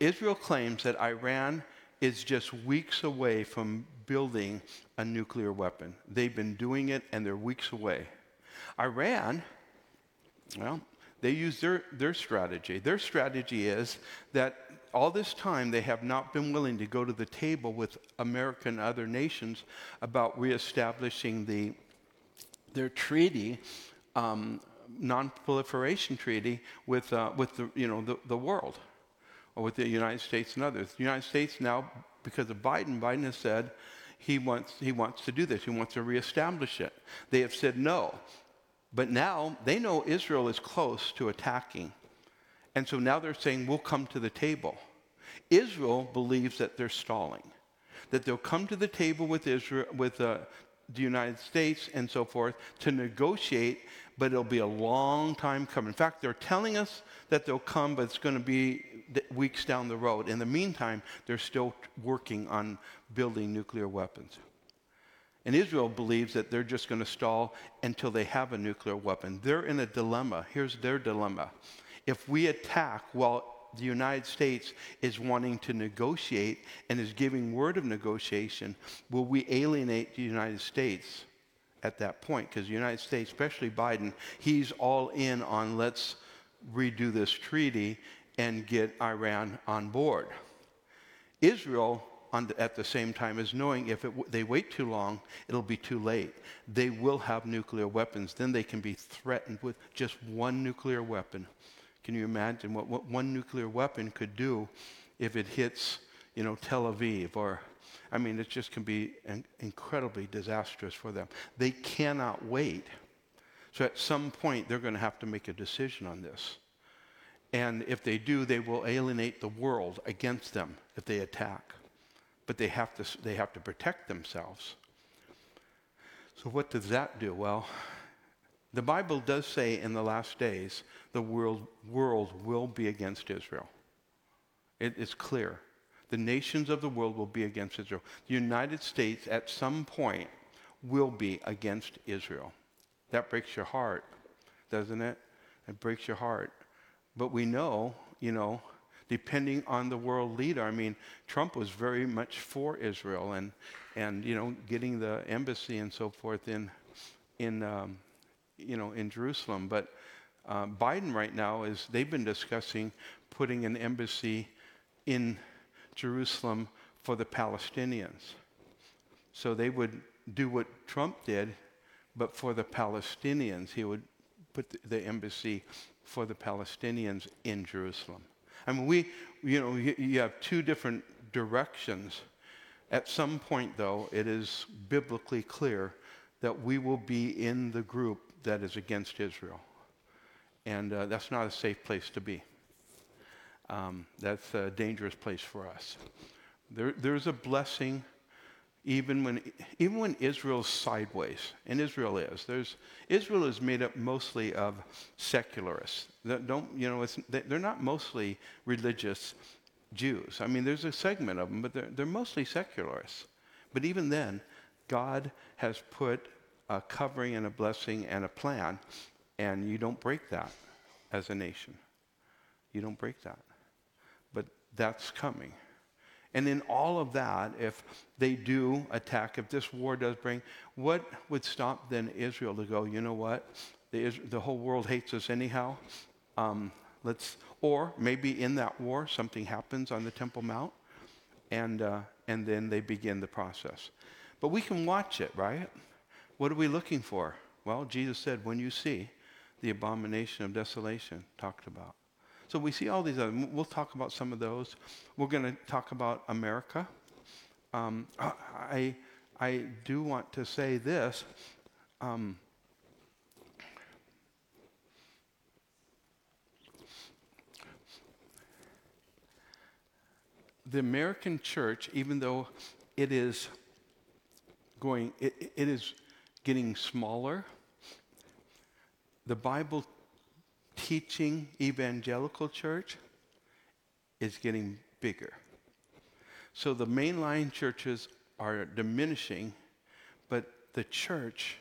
Israel claims that Iran is just weeks away from building a nuclear weapon. They've been doing it and they're weeks away. Iran, well, they use their, their strategy. Their strategy is that all this time they have not been willing to go to the table with America and other nations about reestablishing the, their treaty, um, non-proliferation treaty with, uh, with the, you know, the, the world or with the United States and others. The United States now, because of Biden, Biden has said, he wants, he wants to do this. He wants to reestablish it. They have said no. But now they know Israel is close to attacking. And so now they're saying, we'll come to the table. Israel believes that they're stalling, that they'll come to the table with Israel, with uh, the United States and so forth to negotiate, but it'll be a long time coming. In fact, they're telling us that they'll come, but it's going to be weeks down the road. In the meantime, they're still working on building nuclear weapons. And Israel believes that they're just going to stall until they have a nuclear weapon. They're in a dilemma. Here's their dilemma. If we attack while the United States is wanting to negotiate and is giving word of negotiation, will we alienate the United States at that point? Because the United States, especially Biden, he's all in on let's redo this treaty and get Iran on board. Israel, the, at the same time, is knowing if it, they wait too long, it'll be too late. They will have nuclear weapons. Then they can be threatened with just one nuclear weapon. Can you imagine what, what one nuclear weapon could do if it hits, you know, Tel Aviv or I mean, it just can be in- incredibly disastrous for them. They cannot wait. So at some point, they're going to have to make a decision on this. And if they do, they will alienate the world against them if they attack. But they have to, they have to protect themselves. So, what does that do? Well, the Bible does say in the last days the world, world will be against Israel. It is clear. The nations of the world will be against Israel. The United States, at some point, will be against Israel. That breaks your heart, doesn't it? It breaks your heart. But we know, you know, depending on the world leader. I mean, Trump was very much for Israel and, and you know, getting the embassy and so forth in, in um, you know, in Jerusalem. But uh, Biden right now is, they've been discussing putting an embassy in Jerusalem for the Palestinians. So they would do what Trump did, but for the Palestinians, he would put the, embassy for the Palestinians in Jerusalem. I mean, we, you know, you have two different directions. At some point, though, it is biblically clear that we will be in the group that is against Israel. And uh, that's not a safe place to be. Um, that's a dangerous place for us. There, there's a blessing even when, even when Israel's sideways, and Israel is, there's, Israel is made up mostly of secularists. That don't, you know, they're not mostly religious Jews. I mean, there's a segment of them, but they're, they're mostly secularists. But even then, God has put a covering and a blessing and a plan, and you don't break that as a nation. You don't break that. But that's coming. And in all of that, if they do attack, if this war does bring, what would stop then Israel to go, you know what? The, the whole world hates us anyhow. Um, let's, or maybe in that war, something happens on the Temple Mount, and, uh, and then they begin the process. But we can watch it, right? What are we looking for? Well, Jesus said, when you see the abomination of desolation talked about. So we see all these other, we'll talk about some of those. We're going to talk about America. Um, I, I do want to say this. Um, the American church, even though it is going, it, it is getting smaller, the Bible teaching evangelical church is getting bigger. So the mainline churches are diminishing, but the church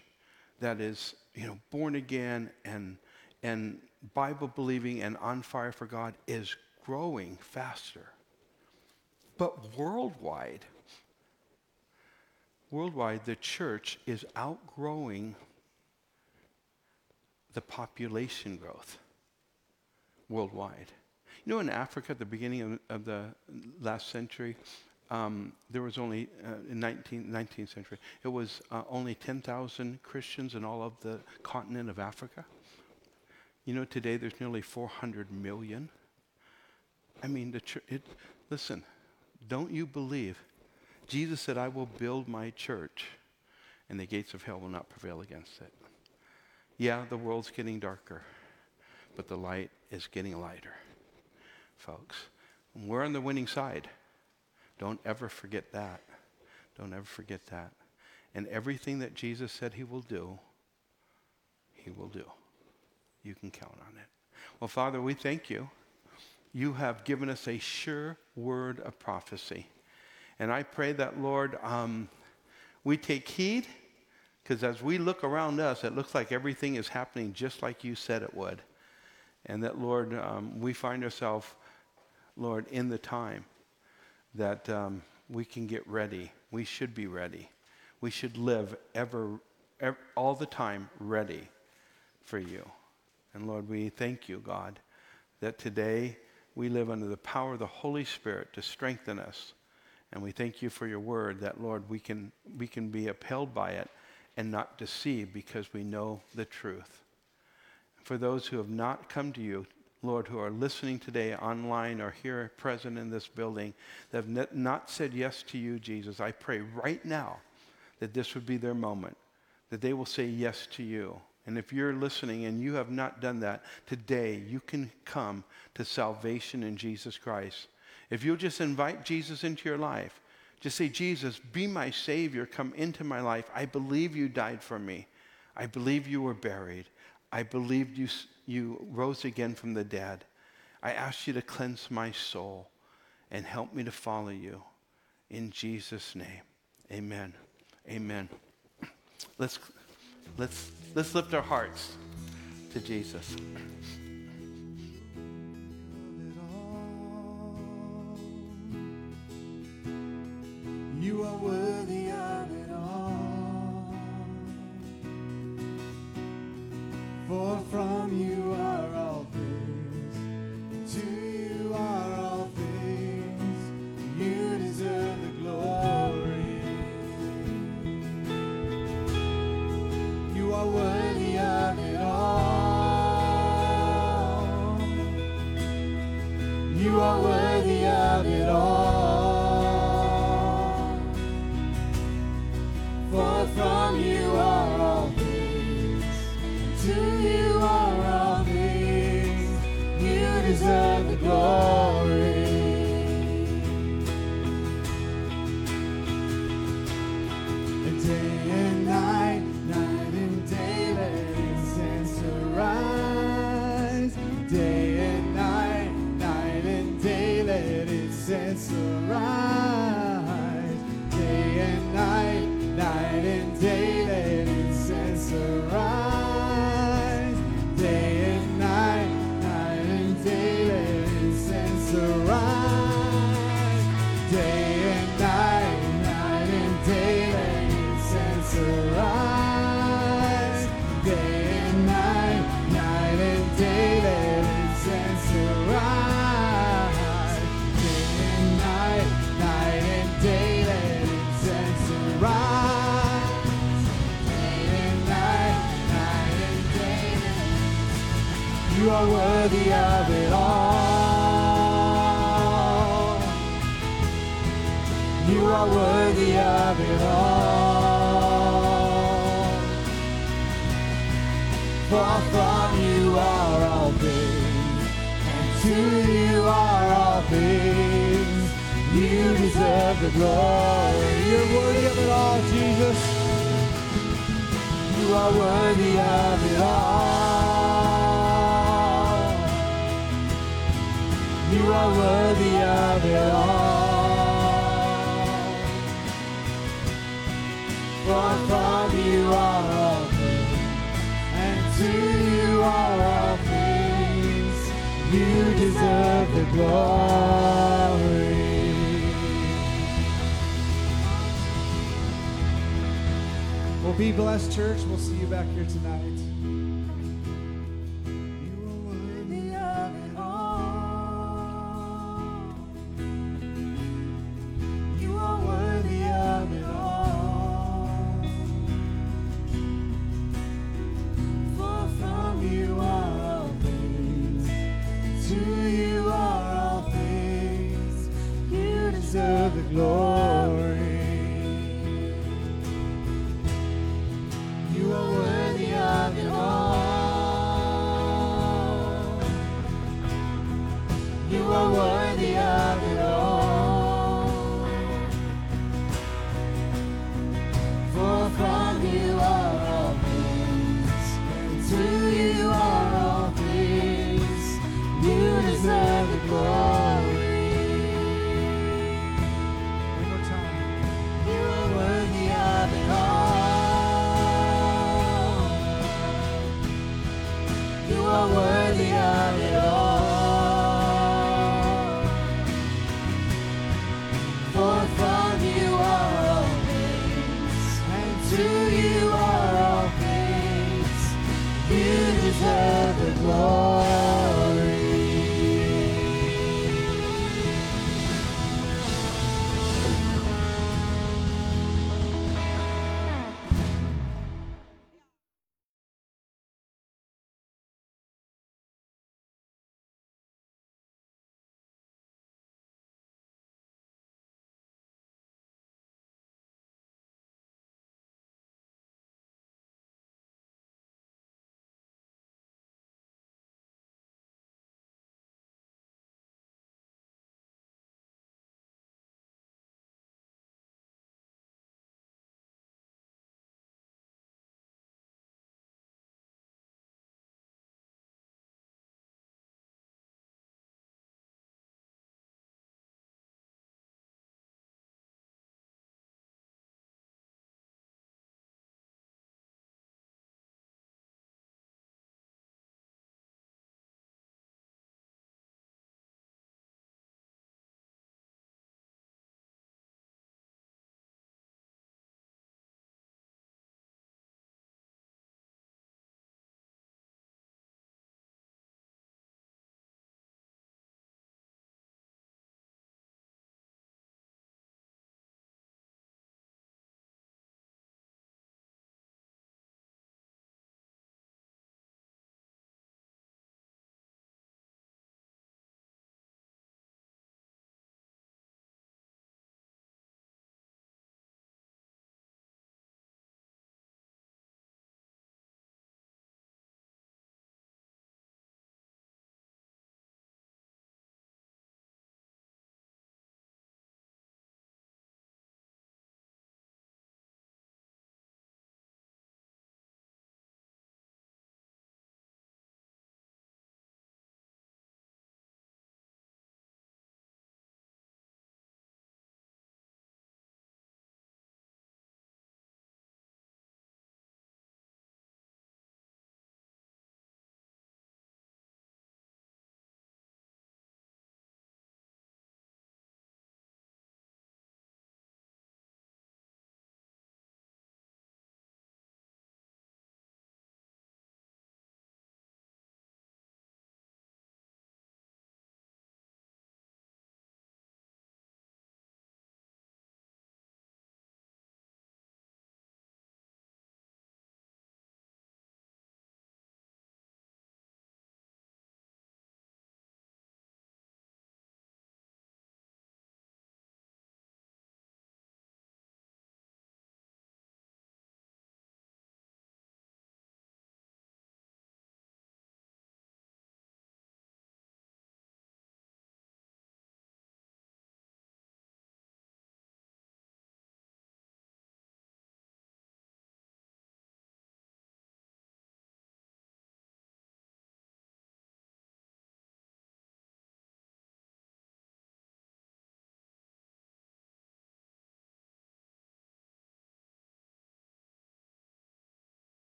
that is, you know, born again and and Bible believing and on fire for God is growing faster. But worldwide, worldwide, the church is outgrowing the population growth worldwide. You know, in Africa at the beginning of, of the last century, um, there was only, uh, in 19, 19th century, it was uh, only 10,000 Christians in all of the continent of Africa. You know, today there's nearly 400 million. I mean, the ch- it, listen, don't you believe? Jesus said, I will build my church, and the gates of hell will not prevail against it. Yeah, the world's getting darker, but the light is getting lighter, folks. We're on the winning side. Don't ever forget that. Don't ever forget that. And everything that Jesus said he will do, he will do. You can count on it. Well, Father, we thank you. You have given us a sure word of prophecy. And I pray that, Lord, um, we take heed because as we look around us, it looks like everything is happening just like you said it would. And that, Lord, um, we find ourselves, Lord, in the time that um, we can get ready. We should be ready. We should live ever, ever, all the time ready for you. And Lord, we thank you, God, that today we live under the power of the Holy Spirit to strengthen us. And we thank you for your word that, Lord, we can, we can be upheld by it and not deceived because we know the truth. For those who have not come to you, Lord, who are listening today online or here present in this building, that have not said yes to you, Jesus, I pray right now that this would be their moment, that they will say yes to you. And if you're listening and you have not done that, today you can come to salvation in Jesus Christ. If you'll just invite Jesus into your life, just say, Jesus, be my Savior, come into my life. I believe you died for me. I believe you were buried. I believe you you rose again from the dead. I ask you to cleanse my soul and help me to follow you. In Jesus' name, amen. Amen. Let's, let's, let's lift our hearts to Jesus.